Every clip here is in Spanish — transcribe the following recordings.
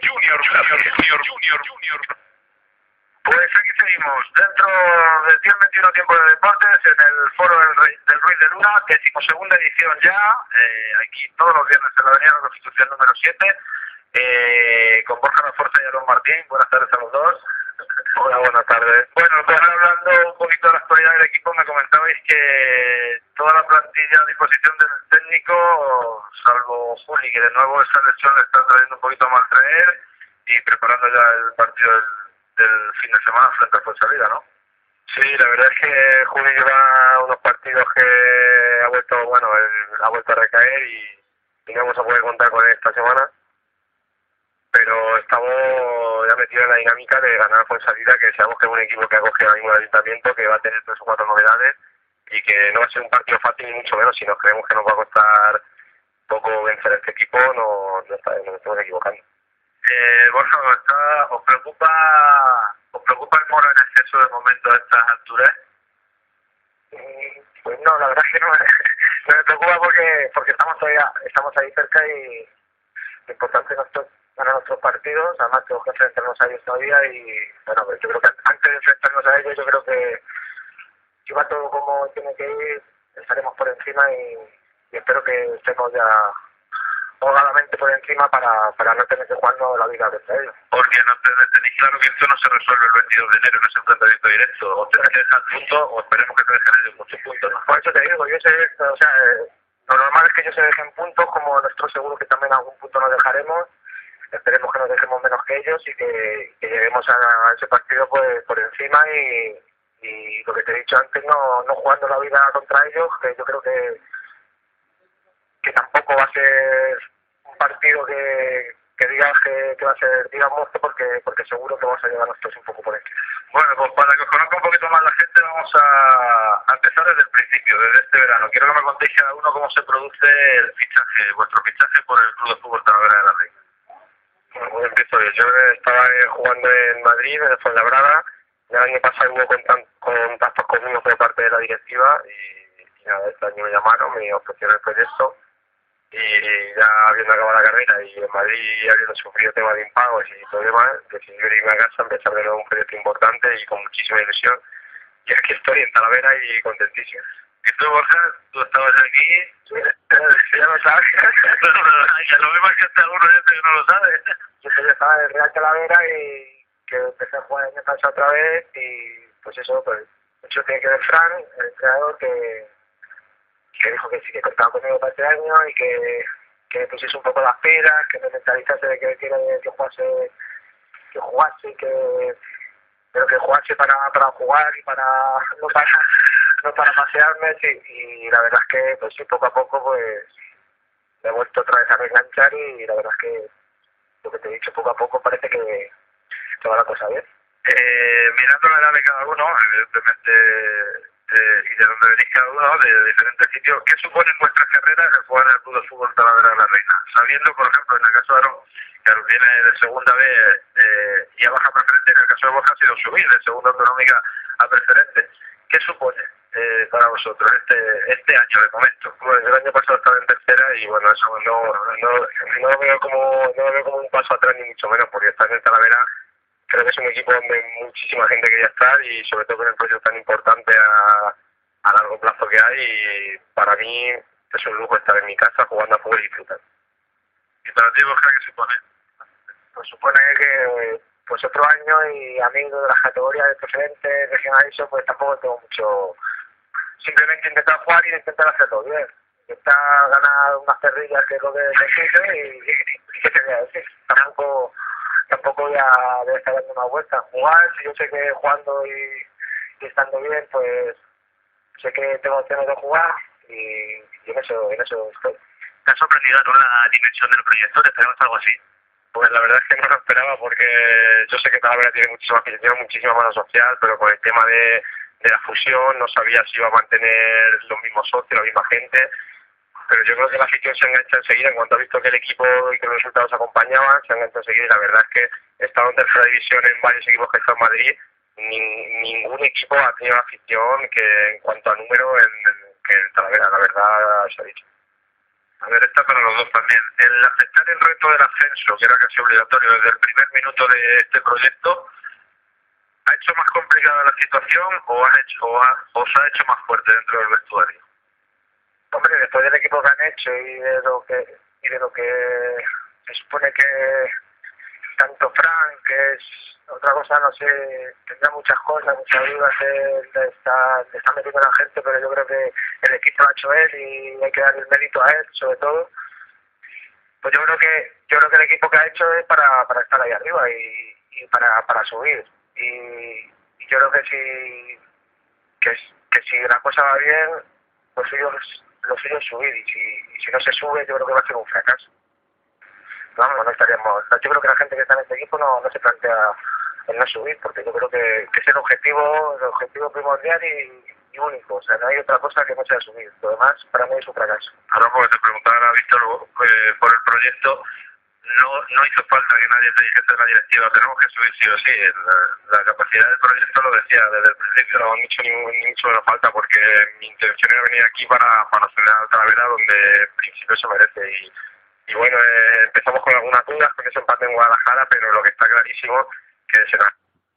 Junior, Junior, Junior, Junior. Pues aquí seguimos, dentro del 121 tiempo de deportes, en el foro del, Rey, del Ruiz de Luna, segunda edición ya, eh, aquí todos los viernes en la Avenida de la Constitución número 7, eh, con Borja Raforza y Alon Martín. Buenas tardes a los dos. Hola, buenas tardes. Bueno, pues hablando un poquito de la actualidad del equipo, me comentabais que toda la plantilla a disposición del técnico, salvo Juli, que de nuevo esa lesión le está trayendo un poquito mal traer y preparando ya el partido del, fin de semana frente al salida, ¿no? Sí, la verdad es que Juli lleva unos partidos que ha vuelto, bueno, ha vuelto a recaer y, no vamos a poder contar con él esta semana pero estamos ya metidos en la dinámica de ganar con salida, que sabemos que es un equipo que ha cogido ahora mismo ayuntamiento, que va a tener tres o cuatro novedades y que no va a ser un partido fácil ni mucho menos, si nos creemos que nos va a costar poco vencer a este equipo, no, no, está, nos estamos equivocando. Eh, Borja, ¿os preocupa, ¿os preocupa el moro en exceso de momento a estas alturas? Mm, pues no, la verdad es que no, no me preocupa porque porque estamos todavía, estamos ahí cerca y lo importante es ganar nuestros partidos, además tenemos que enfrentarnos a ellos todavía y bueno, yo creo que antes de enfrentarnos a ellos yo creo que va todo como tiene que ir, estaremos por encima y, espero que estemos ya holgadamente por encima para, para no tener que jugarnos la vida de ellos. Porque no tenéis claro que esto no se resuelve el 22 de enero, no es enfrentamiento directo, o tenéis que dejar puntos o esperemos que te dejen ellos muchos puntos. ¿no? Por eso te digo, yo sé, o sea, lo normal es que ellos se dejen puntos, como nuestro seguro que también algún punto nos dejaremos, esperemos que nos dejemos menos que ellos y que, lleguemos a, ese partido pues por encima y, y lo que te he dicho antes, no, no jugando la vida contra ellos, que yo creo que, que tampoco va a ser un partido que, que digas que, va a ser, digamos, porque, porque seguro que vamos a llevar nosotros un poco por encima. Bueno, pues para que os conozca un poquito más la gente, vamos a, a, empezar desde el principio, desde este verano. Quiero que me contéis cada uno cómo se produce el fichaje, vuestro fichaje por el Club de Fútbol Talavera de la Reina. Bueno, empiezo yo. Yo estaba jugando en Madrid, en Fuenlabrada. El año pasado hubo contactos conmigo por parte de la directiva y, nada, este año me llamaron, me ofrecieron el proyecto y ya habiendo acabado la carrera y en Madrid habiendo sufrido temas de impagos y problemas, decidí irme a casa, empezar de nuevo un proyecto importante y con muchísima ilusión. Y aquí estoy en Talavera y contentísimo. ¿Y tú, Borja? ¿Tú estabas aquí? ya lo sabes. ya lo vemos que hasta alguno gente que no lo sabe. Yo ya estaba en Real Talavera y que empecé a jugar el año pasado otra vez y pues eso, pues mucho tiene que ver Fran, el entrenador que, que dijo que sí que contaba conmigo para este año y que, que pusiese un poco las pilas, que me mentalizase de que quiero que jugase, que jugase, que pero que jugase para, para jugar y para no para no para pasearme y la verdad es que pues sí poco a poco pues me he vuelto otra vez a reenganchar y la verdad es que lo que te he dicho poco a poco parece que, va la cosa bien. Eh, mirando la edad de cada uno, evidentemente, eh, y de donde venís cada uno, de diferentes sitios, ¿qué suponen vuestras carreras el jugar en el Club de Fútbol Talavera de la Reina? Sabiendo, por ejemplo, en el caso de Aaron, que viene de segunda vez eh, y a baja preferente, en el caso de Borja ha sido subir de segunda autonómica a preferente. ¿Qué supone eh, para vosotros este este año de momento? Bueno, el año pasado estaba en tercera y bueno, eso no, no, no, lo veo como, no lo veo como un paso atrás ni mucho menos, porque estar en Talavera creo que es un equipo donde muchísima gente quería estar y sobre todo con el proyecto tan importante a, a largo plazo que hay y para mí es un lujo estar en mi casa jugando a fútbol y disfrutar. ¿Y para ti, Borja, qué supone? Pues supone que pues otro año y amigo de las categorías de preferente, regional eso, pues tampoco tengo mucho... Simplemente intentar jugar y intentar hacerlo bien. Intentar ganar unas perrillas que es lo que necesito y, y, te voy a decir. Tampoco, tampoco voy a, voy a estar dando una vuelta. Jugar, si yo sé que jugando y, y estando bien, pues sé que tengo opciones de jugar y, y en eso, en eso estoy. ¿Te ha sorprendido la dimensión del proyecto? ¿Te esperabas algo así? Pues la verdad es que no lo esperaba porque yo sé que Talavera tiene muchísima afición, muchísima mano social, pero con el tema de, de la fusión no sabía si iba a mantener los mismos socios, la misma gente pero yo creo que la afición se engancha enseguida en cuanto ha visto que el equipo y que los resultados acompañaban, se engancha enseguida y la verdad es que he estado en tercera división en varios equipos que están en Madrid, ningún equipo ha tenido afición que en cuanto a número en, que Talavera, la verdad se ha dicho. A ver, está para los dos también. El aceptar el reto del ascenso, que era casi obligatorio desde el primer minuto de este proyecto, ¿ha hecho más complicada la situación o, ha hecho, o, ha, o se ha hecho más fuerte dentro del vestuario? Hombre, después del equipo que han hecho y de lo que y de lo que se supone que tanto Frank, que es otra cosa, no sé, tendrá muchas cosas, muchas dudas de estar metiendo a la gente, pero yo creo que el equipo lo ha hecho él y hay que darle el mérito a él, sobre todo. Pues yo creo que yo creo que el equipo que ha hecho es para, para estar ahí arriba y, y para, para subir. Y, y yo creo que si que, que si la cosa va bien, pues ellos lo suyo es subir y si, no se sube yo creo que va a ser un fracaso. Vamos, no estaríamos, yo creo que la gente que está en este equipo no, no se plantea el no subir porque yo creo que, que es el objetivo, el objetivo primordial y, único, o sea, no hay otra cosa que no sea subir, lo demás para mí es un fracaso. Ahora porque te preguntaban a Víctor eh, por el proyecto, no, no hizo falta que nadie te dijese la directiva, tenemos que subir sí o sí. La, capacidad del proyecto lo decía desde el principio, no han dicho ni, mucho menos falta porque mi intención era venir aquí para, para acelerar al Talavera donde en principio se merece. Y, y bueno, eh, empezamos con algunas dudas con ese empate en Guadalajara, pero lo que está clarísimo que se nos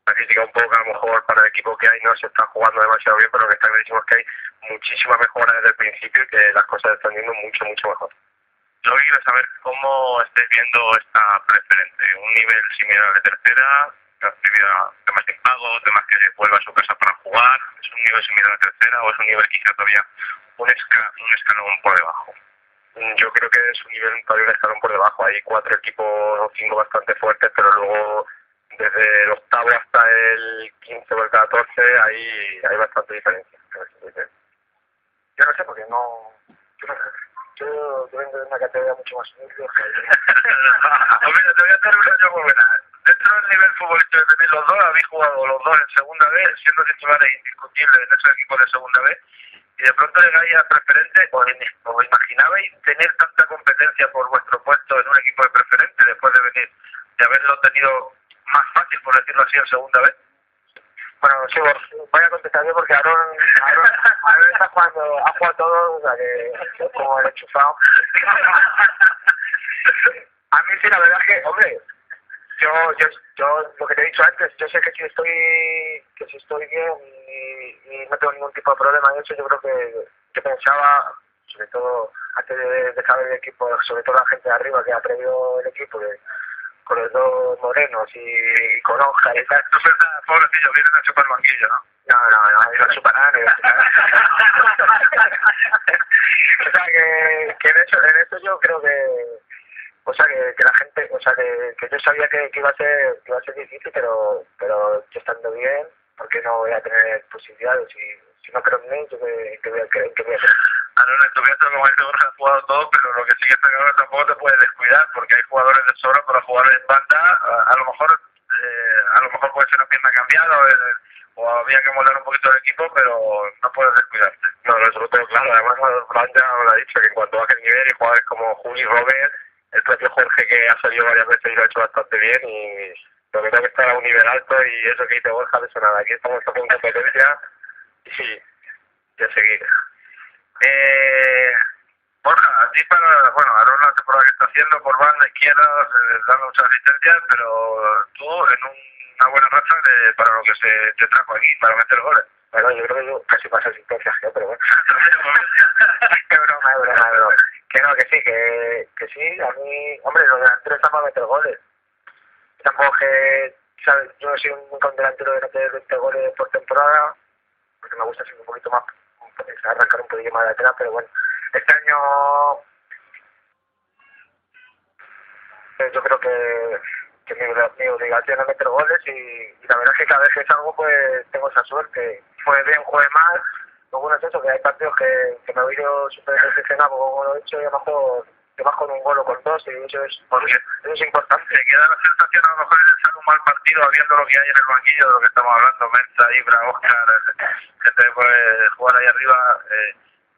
la crítica un poco a lo mejor para el equipo que hay no se está jugando demasiado bien, pero lo que está clarísimo es que hay muchísima mejora desde el principio y que las cosas están yendo mucho, mucho mejor. Yo quiero saber cómo estáis viendo esta preferente. Un nivel similar de tercera, temas de pago, temas que vuelva a su casa para jugar. ¿Es un nivel similar a la tercera o es un nivel quizá todavía un, un escalón por debajo? Mm, yo creo que es un nivel todavía un escalón por debajo. Hay cuatro equipos o cinco bastante fuertes, pero luego desde el octavo hasta el 15 o el 14 hay, hay bastante diferencia. Yo no sé, porque no... yo, vengo de una categoría mucho más humilde. Hombre, te voy a hacer una yo muy buena. Dentro del nivel futbolístico que tenéis los dos, habéis jugado los dos en segunda vez, siendo titulares indiscutibles en esos equipos de segunda vez, y de pronto llegáis a preferente, ¿os, os imaginabais tener tanta competencia por vuestro puesto en un equipo de preferente después de venir, de haberlo tenido más fácil, por decirlo así, en segunda vez? Bueno, sí, voy a contestar yo porque Aaron, Aaron, Aaron está jugando, ha jugado todo, o sea que como el enchufado. A mí sí, la verdad es que, hombre, yo, yo, yo, lo que te he dicho antes, yo sé que si estoy, que si estoy bien y, no tengo ningún tipo de problema en eso, yo creo que yo pensaba, sobre todo antes de, de saber el equipo, sobre todo la gente de arriba que ha traído el equipo, que con los dos morenos y con hoja y tal. No suelta, pobrecillo, vienen a chupar banquillo, ¿no? No, no, no, no chuparán. o sea, que, que en, eso, en eso yo creo que, o sea, que, que la gente, o sea, que, que yo sabía que, que, iba a ser que iba a ser difícil, pero, pero yo estando bien, porque no voy a tener posibilidades? Y, si no creo en mí, yo que, que voy a creer que voy a hacer. Ah, no, en tu caso, como has jugado todo, pero lo que sí que está claro tampoco te puedes descuidar, porque hay jugadores de sobra para jugar en banda, a, a lo mejor eh, a lo mejor puede ser una pierna cambiada o, eh, o había que moldar un poquito el equipo, pero no puedes descuidarte. No, eso lo tengo claro. Además, Fran lo ha dicho, que en cuanto baje el nivel y jugadores como Juli Robert, el propio Jorge que ha salido varias veces y lo ha hecho bastante bien y lo que tengo que estar a un nivel alto y eso que dice Borja, de eso nada. Aquí estamos en competencia y, y a seguir. Eh, Borja, a ti para, bueno, ahora la temporada que está haciendo por banda izquierda, eh, dando muchas asistencias, pero tú en una buena racha de, para lo que se te trajo aquí, para meter goles. Bueno, yo creo que yo casi más asistencias que pero bueno. qué broma, es broma, broma. Que no, que sí, que, que sí, a mí, hombre, los delanteros están para meter goles. Tampoco que, ¿sabes? Yo no soy un, un delantero de meter 20 goles por temporada, porque me gusta ser un poquito más arrancar un poquillo más de atrás, pero bueno, este año eh, yo creo que, que mi, obligación es meter goles y, y, la verdad es que cada vez que salgo pues tengo esa suerte. Juegue bien, juegue mal, lo bueno es eso, que hay partidos que, que me he ido súper decepcionado como lo he hecho y a lo mejor te vas con un gol o con dos, y eso es, Porque eso es importante. se queda la sensación a lo mejor de ser un mal partido viendo lo que hay en el banquillo de lo que estamos hablando, Mensa, Ibra, Oscar, gente que puede jugar ahí arriba, eh,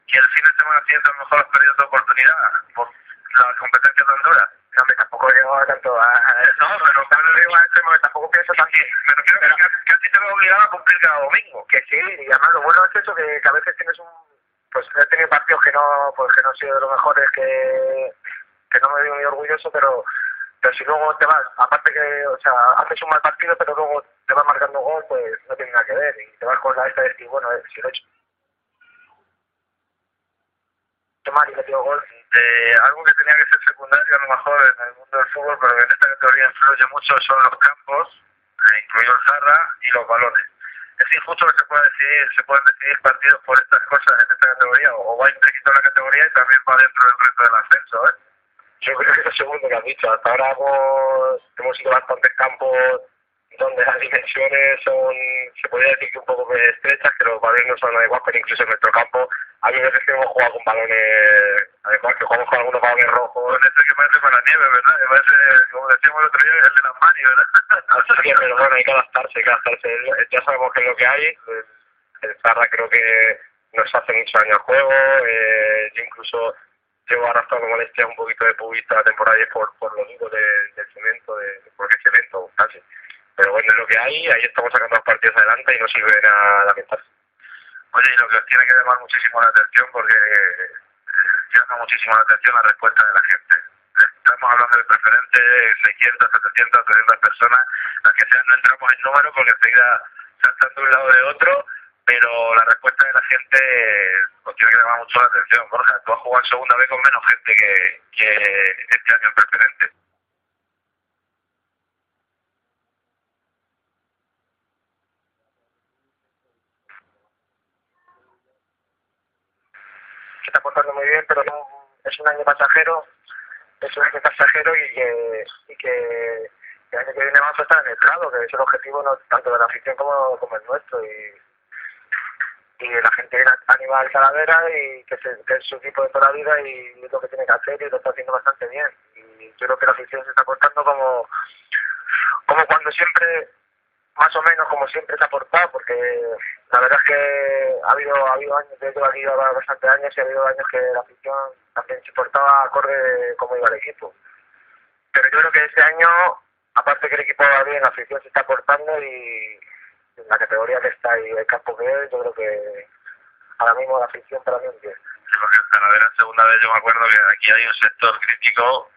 que el fin de semana siguiente a lo mejor has perdido tu oportunidad por la competencia tan dura. No, hombre, tampoco llego tanto a... No, pero a extremo, que tampoco pienso tanto. me refiero que, que, que a ti te va obligado a cumplir cada domingo. Que sí, y además lo bueno es eso, que, que a veces tienes un... Pues he tenido partidos que no, pues que no han sido de los mejores, que, que no me veo muy orgulloso, pero pero si luego te vas, aparte que, o sea, haces un mal partido, pero luego te vas marcando gol, pues no tiene nada que ver, y te vas con la esta de decir, bueno, eh, si lo he hecho mal y gol, Eh, algo que tenía que ser secundario a lo mejor en el mundo del fútbol, pero que en esta categoría influye mucho, son los campos, eh, incluido el Zarra, y los balones. Es injusto que se pueda decidir, se puedan decidir partidos por estas cosas en esta categoría, o va implícito la categoría y también va dentro del resto del ascenso, ¿eh? Yo creo que es lo segundo que has dicho. Hasta ahora hemos, hemos ido a bastantes campos donde las dimensiones son, se podría decir que un poco estrechas, que los balones no son adecuados, pero incluso en nuestro campo hay veces que hemos jugado con balones adecuados, que jugamos con algunos balones rojos. Con ese que parece para nieve, ¿verdad? Que parece, como decíamos el otro día, el de las manis, ¿verdad? Así que, pero bueno, hay que adaptarse, hay que adaptarse. Ya sabemos que es lo que hay. El Zarra creo que nos hace mucho daño al juego. Eh, yo incluso llevo arrastrando molestias un poquito de pubista la temporada y es por, por lo duro de- del cemento, de, porque es cemento casi. Pero bueno, es lo que hay, ahí estamos sacando los partidos adelante y no sirve de nada lamentarse. Oye, y lo que os tiene que llamar muchísimo la atención, porque eh, llama muchísimo la atención la respuesta de la gente. Estamos hablando de preferentes 600, 700, 300 personas, las que sean, no entramos en número porque enseguida saltan de un lado de otro, pero la respuesta de la gente os tiene que llamar mucho la atención. Borja, tú has jugado segunda vez con menos gente que, que este año en preferente. Se está portando muy bien, pero es un año pasajero, es un año pasajero y que, y que el año que viene vamos a estar en el grado, que es el objetivo no tanto de la afición como, el nuestro. Y, y la gente viene a al Talavera y que, se, que es su equipo de toda la vida y lo que tiene que hacer y lo está haciendo bastante bien. Y yo creo que la afición se está portando como, como cuando siempre, más o menos como siempre se ha portado, porque la verdad es que ha habido, ha habido años, yo llevo aquí bastantes años y ha habido años que la afición también se portaba acorde como iba el equipo. Pero yo creo que este año, aparte que el equipo va bien, la afición se está portando y en la categoría que está y el campo que es, yo creo que ahora mismo la afición para mí bien. Sí, porque en Talavera segunda vez yo me acuerdo que aquí hay un sector crítico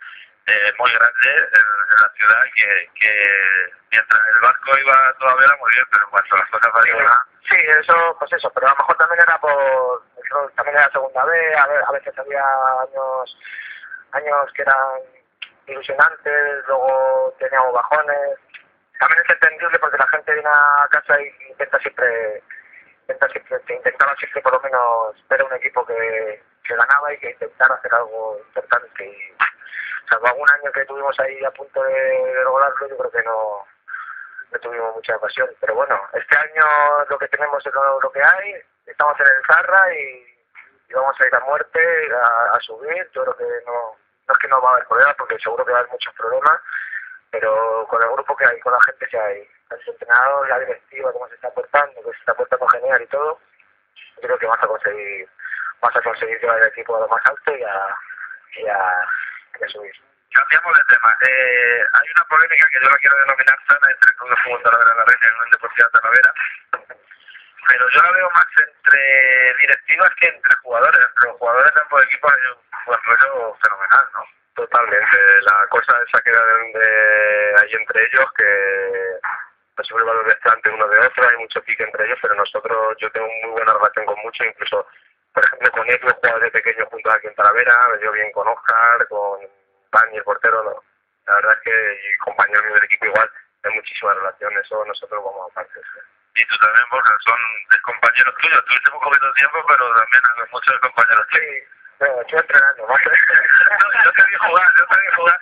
eh, muy grande en, en la ciudad que, que mientras el barco iba todavía era muy bien, pero cuando las cosas valían más, Sí, eso, pues eso, pero a lo mejor también era por, eso también era segunda vez, a, ver, a veces había años, años que eran ilusionantes, luego teníamos bajones. También es entendible porque la gente viene a casa y intenta siempre, intenta siempre, intentaba siempre por lo menos ver a un equipo que, que ganaba y que intentara hacer algo importante. Y, salvo algún año que tuvimos ahí a punto de, de lograrlo, yo creo que no, no tuvimos mucha ocasión. Pero bueno, este año lo que tenemos es lo, lo que hay, estamos en el Zarra y, vamos a ir a muerte, a, subir. Yo creo que no, no es que no va a haber problemas, porque seguro que va a haber muchos problemas, pero con el grupo que hay, con la gente que hay, el entrenador, la directiva, cómo se está portando, que se está portando genial y todo, yo creo que vamos a conseguir, vamos a conseguir llevar el equipo a lo más alto y a, y a, a subir. Cambiamos de tema. Eh, hay una polémica que yo la quiero denominar sana entre el Club de Fútbol Talavera la Reina y el Unión Deportiva Talavera, pero yo la veo más entre directivas que entre jugadores. Entre los jugadores de ambos equipos hay un buen rollo fenomenal, ¿no? Totalmente. La cosa esa de, de ahí entre ellos que no sube el valor uno de otro, hay mucho pique entre ellos, pero nosotros, yo tengo muy buena relación con muchos, incluso, por ejemplo, con he jugado de pequeño junto aquí en Talavera, me dio bien con Oscar, con Dani, el portero, no. La verdad es que, y compañeros del equipo igual, hay muchísima relación, eso nosotros vamos a partes. Y tú también, Borja, son compañeros tuyos. Tuviste muy poquito tiempo, pero también hay muchos compañeros tuyos. Sí, no, estoy entrenando, ¿vale? No, yo te vi jugar, yo te vi jugar.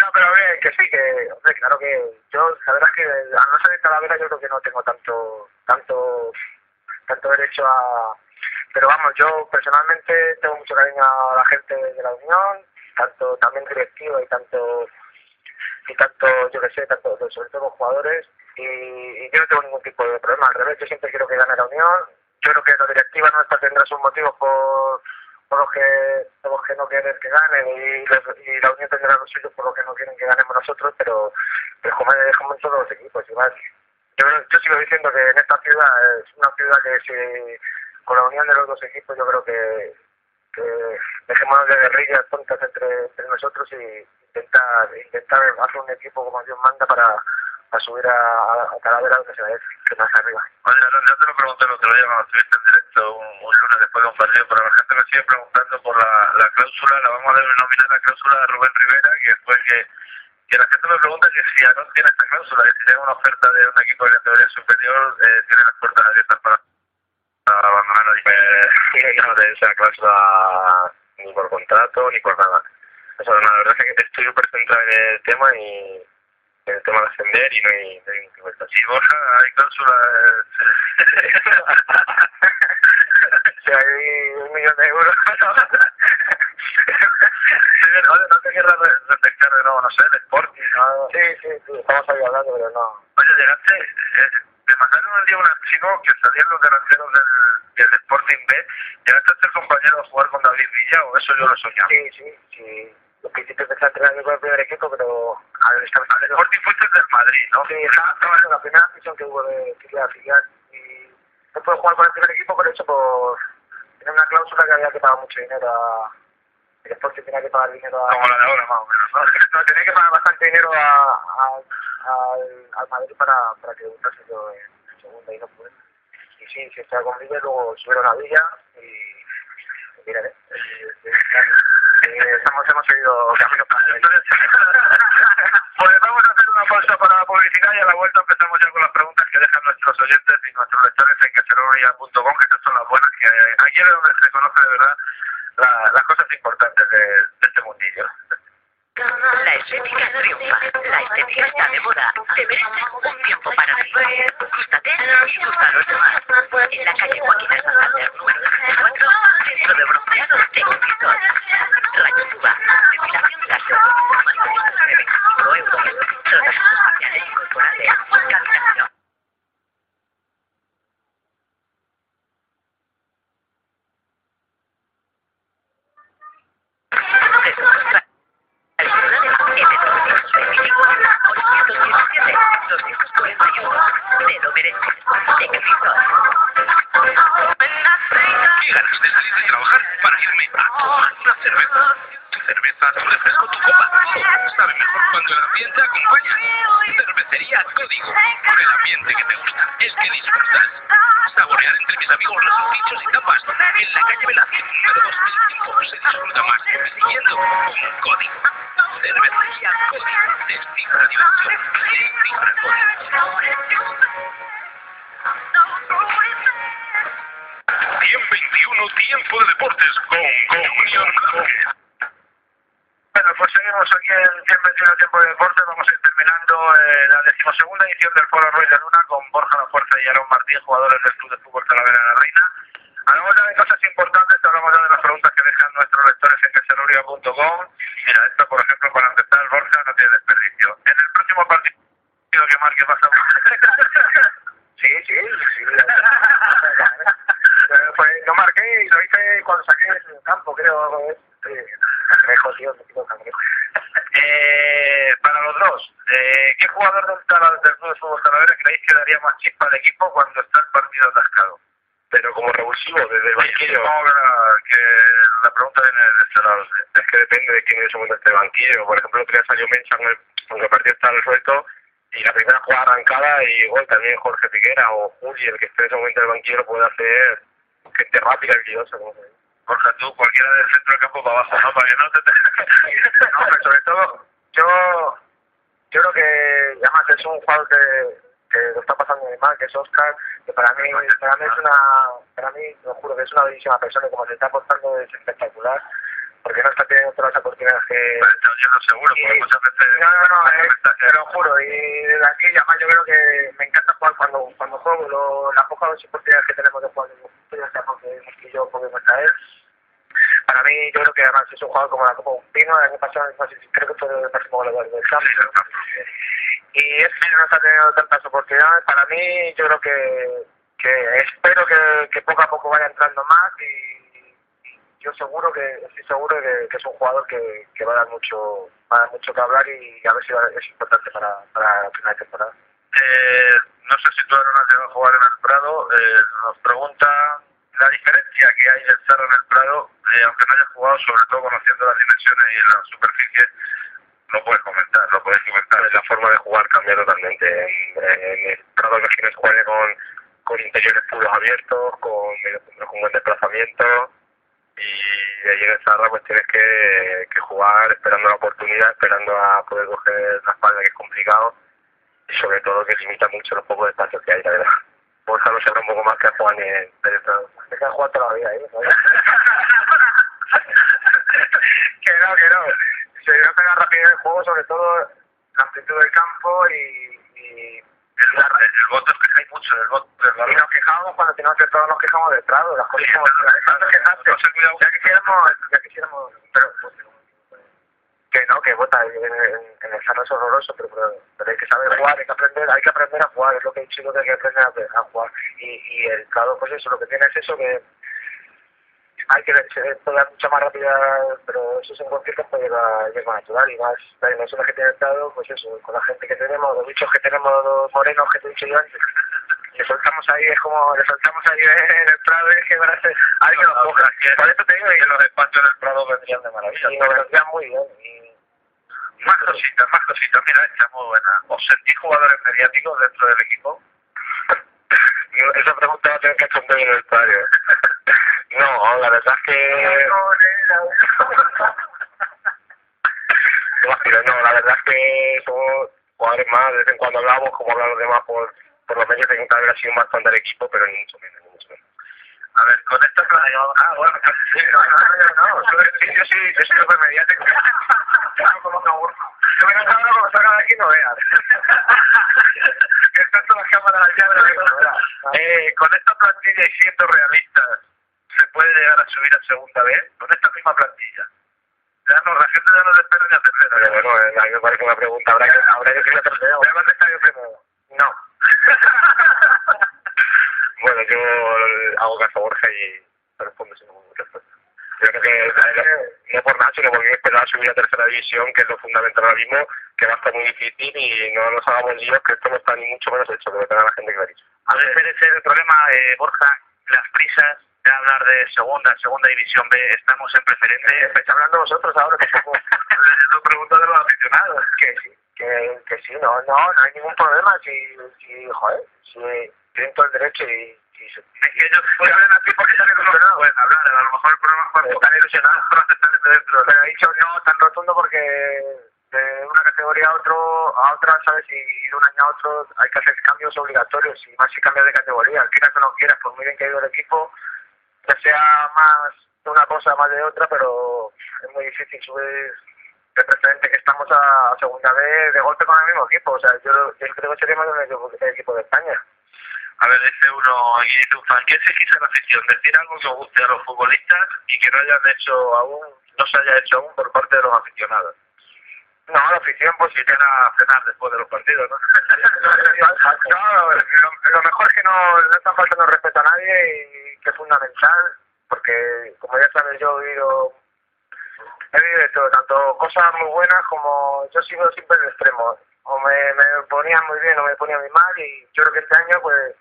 no, pero bien, que sí, que, hombre, claro que yo, la verdad es que a no ser de Talavera yo creo que no tengo tanto, tanto, tanto derecho a, pero vamos, yo personalmente tengo mucho cariño a la gente de la Unión, tanto también directiva y tanto y tanto, yo que sé, tanto sobre todo jugadores y, yo no tengo ningún tipo de problema, al revés, yo siempre quiero que gane la Unión, yo creo que la directiva nuestra tendrá sus motivos por, por los que por que no quieren que ganen y, la Unión tendrá los suyos por los que no quieren que ganemos nosotros, pero, pero como, como en todos los equipos, igual. Yo, sigo diciendo que en esta ciudad es una ciudad que si, con la unión de los dos equipos yo creo que, que dejémonos de guerrillas tontas entre, entre nosotros y intentar intentar hacer un equipo como Dios manda para subir a, a Calavera donde se que más arriba. Oye, no, te lo pregunté el otro día cuando estuviste en directo un, un, lunes después de un partido, pero la gente me sigue preguntando por la, la cláusula, la vamos a denominar la cláusula de Rubén Rivera, que fue que, que la gente me pregunta que si no tiene esta cláusula, que si tiene una oferta de un equipo de categoría superior, eh, tiene las puertas abiertas para, abandonar la pues, sí, no de esa cláusula ni por contrato ni por nada. O sea, la verdad es que estoy súper centrado en el tema y el tema de ascender y no hay, no hay vuelta. Sí, Borja, hay cláusula. si hay un millón de euros. Oye, no te querrás refrescar de nuevo, no sé, el Sporting. ¿no? Sí, sí, sí, estamos ahí hablando, pero no. Oye, llegaste, eh, te mandaron un día un archivo que salían los delanteros del, del Sporting B. ¿Llegaste a ser compañero de jugar con David Villa o eso yo lo soñaba? Sí, sí, sí los principios empecé a entrenar con el primer equipo, pero al estar en el Sporting fuiste del Madrid, ¿no? Sí, estaba en la primera afición que hubo de filial filial y no puedo jugar con el primer equipo por hecho por tener una cláusula que había que pagar mucho dinero a el Sporting tenía que pagar dinero a como la de ahora más o menos ¿no? tenía que pagar bastante dinero a, a, al, al Madrid para, para que debutase yo en segunda y no pude y sí, sí estaba con Villa luego subieron a Villa y mira, eh, eh, estamos, hemos seguido camino para Pues vamos a hacer una pausa para la publicidad y a la vuelta empezamos ya con las preguntas que dejan nuestros oyentes y nuestros lectores en caceroria.com, que estas son las buenas, que aquí es donde se conoce de verdad la, las cosas importantes de, de este mundillo. La estética triunfa. La estética está de moda. Te mereces un tiempo para ti. Gústate y gusta a los demás. En la calle Joaquín Hernández, número 34, centro de bronceado de Cristóbal. Rayo Cuba. Depilación láser. Mantenimiento de 25 euros. Zonas espaciales y cuando el ambiente acompaña. Cervecería Código. Por el ambiente que te gusta, el que disfrutas. Saborear entre mis amigos los dichos y tapas. En la calle Velázquez, número 2005, se disfruta más siguiendo un código. Cervecería Código. Descifra diversión. Descifra código. 121 Tiempo de Deportes con Comunión pues seguimos aquí en 121 Tiempo de Deportes. Vamos a ir terminando eh, la decimosegunda edición del Foro Ruiz de Luna con Borja La Fuerza y Aaron Martín, jugadores del Club de Fútbol Talavera de la Reina. Hablamos ya de cosas importantes, hablamos ya de las preguntas que dejan nuestros lectores en caseroria.com. Mira, esto, por ejemplo, para empezar, Borja no tiene desperdicio. En el próximo partido que marque vas a... sí, sí, sí. pues lo marqué y lo hice cuando saqué el campo, creo. Eh, mejor, tío, me jugador del, del Club de Fútbol Talavera creéis que daría más chispa al equipo cuando está el partido atascado? Pero como revulsivo, desde el banquillo. Que la, pregunta viene de este lado. Es que depende de quién en ese momento esté banquillo. Por ejemplo, el otro día salió Mencha, aunque el partido está resuelto, y la primera jugada arrancada, y igual también Jorge Piquera o Juli, el que esté en ese momento en el banquillo, lo puede hacer gente rápida, habilidosa, como se dice. Jorge, tú, cualquiera del centro del campo para abajo, ¿no? Para que no te... no, pero sobre todo, yo, yo creo que además es un jugador que, que lo está pasando muy mal, que es Oscar, que para mí, para mí es una, para mí, lo juro que es una bellísima persona y como se está portando es espectacular porque no está teniendo todas las oportunidades que... Yo lo seguro, porque muchas veces... No, no, no, eh, te lo juro, y desde aquí además yo creo que me encanta jugar cuando, cuando juego, lo, las pocas oportunidades que tenemos de jugar ya está porque yo podemos caer. Para mí, yo creo que además es un jugador como la Copa un Pino, el año pasado creo que fue el máximo goleador del campo. Y este no está teniendo tantas oportunidades. Para mí, yo creo que, que espero que, que poco a poco vaya entrando más y, yo seguro que estoy seguro que, que, es un jugador que, que va a dar mucho va a dar mucho que hablar y a ver si es importante para, para la primera temporada. Eh, no sé si tú ahora has llegado a jugar en el Prado. Eh, nos pregunta la diferencia que hay del Cerro en el Prado, eh, aunque no hayas jugado, sobre todo conociendo las dimensiones y la superficie, lo puedes comentar, lo puedes comentar. La forma de jugar cambia totalmente. En, el Prado imagino jugar con, con interiores puros abiertos, con con buen desplazamiento y allí en el Zarra pues tienes que, que jugar esperando la oportunidad, esperando a poder coger la espalda que es complicado y sobre todo que limita mucho los pocos espacios que hay, la verdad. Borja lo sabrá un poco más que Juan en el estado. Es que jugar todavía, ¿eh? que no, que no. Se debe pegar rapidez el juego, sobre todo la amplitud del campo y, y el, el, voto es que hay mucho del voto. Y nos quejamos cuando tenemos que todos nos quejamos de Prado, las cosas como... Pero que no, que vota en, en, el Cerro es horroroso, pero, pero, hay que saber jugar, hay que aprender, hay que aprender a jugar, es lo que he dicho que hay que aprender a, jugar. Y, y el Prado, pues eso, lo que tiene es eso que hay que puede dar mucha más rapidez, pero eso es un concierto pues llega, llega natural y más la dimensión que tiene el Prado, pues eso, con la gente que tenemos, los bichos que tenemos, los morenos que te he dicho yo antes le soltamos ahí, es como, le soltamos ahí en el Prado y que parece, que lo coja. Por eso te digo que los espacios del Prado vendrían de maravilla. Y nos vendrían muy bien. Y... Más cositas, más cositas. Mira, esta muy buena. ¿Os sentís jugadores mediáticos dentro del equipo? Esa pregunta va a tener que responder en el padre. no, la verdad es que... no, la verdad es que somos jugadores más, de vez en cuando hablamos, como hablan los demás por por lo menos tengo que haber sido más fan del equipo, pero ni mucho menos, ni mucho menos. A ver, con esta ah, bueno, sí, no, no, no, no, sí, yo sí, yo soy súper mediático. como una burla. Yo me encanta cuando salga de aquí no veas. están todas las cámaras allá de la eh, Con esta plantilla y siendo realistas, ¿se puede llegar a subir a segunda vez? Con esta misma plantilla. Ya no, la gente ya no le espera ni a tercera. Pero bueno, a mí me parece una pregunta, habrá que, habrá que decirle a tercera. Voy a yo primero. No. bueno, yo hago caso a Borja y respondo sin ningún respuesta. Yo creo que no por nada, sino porque esperaba subir a tercera división, que es lo fundamental ahora mismo, que va a estar muy difícil y no nos hagamos líos, que esto no está ni mucho menos hecho, que lo tenga la gente clarísimo. A ver, puede ser el problema, eh, Borja, las prisas de hablar de segunda, segunda división B, estamos en preferente. Estáis hablando vosotros ahora, que somos... lo pregunto de los aficionados. Que sí que, que sí, no, no, no hay ningún problema, si, si joder, si tienen todo el derecho y, y es que ellos hablan aquí porque están ilusionados, pueden hablar, a lo mejor el problema es cuando están ilusionados pero están dentro, pero he dicho no tan rotundo porque de una categoría a otro a otra, ¿sabes? Y de un año a otro hay que hacer cambios obligatorios y más si cambias de categoría, quieras que no quieras, por muy bien que ha ido el equipo, ya sea más de una cosa más de otra, pero es muy difícil subir de que estamos a segunda vez de golpe con el mismo equipo. O sea, yo, yo creo que seríamos el equipo, el equipo de España. A ver, dice uno, ¿qué se quiso la afición? Decir algo que guste a los futbolistas y que no hayan hecho aún, no se haya hecho aún por parte de los aficionados. No, la afición pues si a cenar después de los partidos, ¿no? no, lo, mejor es que no, no está faltando respeto a nadie y que es fundamental, porque como ya sabes yo he vivido he vivido todo, tanto cosas muy buenas como yo sigo siempre el extremo. O me, me ponían muy bien o me ponían muy mal y yo creo que este año pues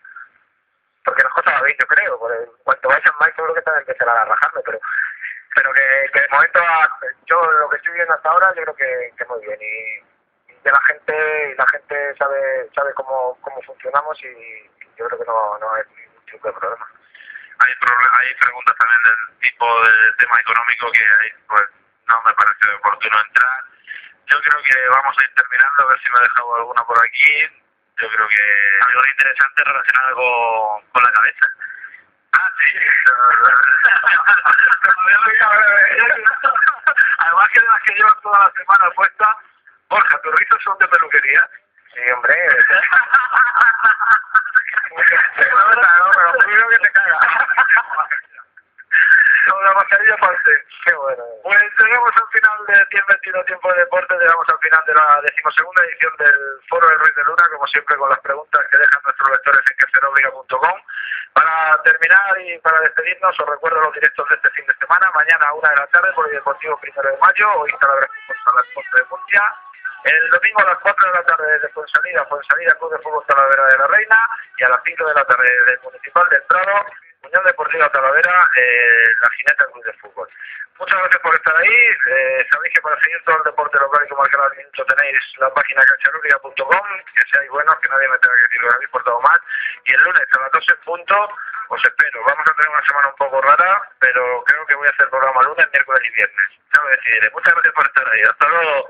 porque nos costaba bien yo creo, cuanto vayan mal seguro que también empezará a rajarme, pero pero que, que de momento yo lo que estoy viendo hasta ahora yo creo que, que muy bien y, y la gente la gente sabe sabe cómo, cómo funcionamos y yo creo que no, no hay ningún tipo de problema. Hay, hay preguntas también del tipo de tema económico que hay pues no me parece oportuno entrar. Yo creo que vamos a ir terminando, a ver si me he dejado alguna por aquí. Yo creo que algo interesante relacionado con, con la cabeza. Ah, sí. Además que de las que llevan toda la semana puesta, Borja, tus rizos son de peluquería. Sí, hombre. no, pero primero que te caga. La mascarilla aparte. Qué bueno. Pues llegamos al final de 122 tiempo de deporte, llegamos al final de la decimosegunda edición del Foro del Ruiz de Luna, como siempre con las preguntas que dejan nuestros lectores en queserobliga.com. Para terminar y para despedirnos, os recuerdo los directos de este fin de semana. Mañana a una de la tarde por el Deportivo Primero de Mayo, hoy está la a las 4 de Murcia. El domingo a las 4 de la tarde desde Fuensalida, Fuensalida Club de Fútbol Talavera de la Reina y a las 5 de la tarde desde el Municipal del Prado, Unión Deportiva Talavera, eh, la Gineta Club de Fútbol. Muchas gracias por estar ahí. Eh, sabéis que para seguir todo el deporte local y comarcal al minuto tenéis la página canchalúrica.com, que seáis buenos, que nadie me tenga que decir lo que habéis portado mal. Y el lunes a las 12 en punto os espero. Vamos a tener una semana un poco rara, pero creo que voy a hacer programa lunes, miércoles y viernes. Ya lo decidiré. Muchas gracias por estar ahí. Hasta luego.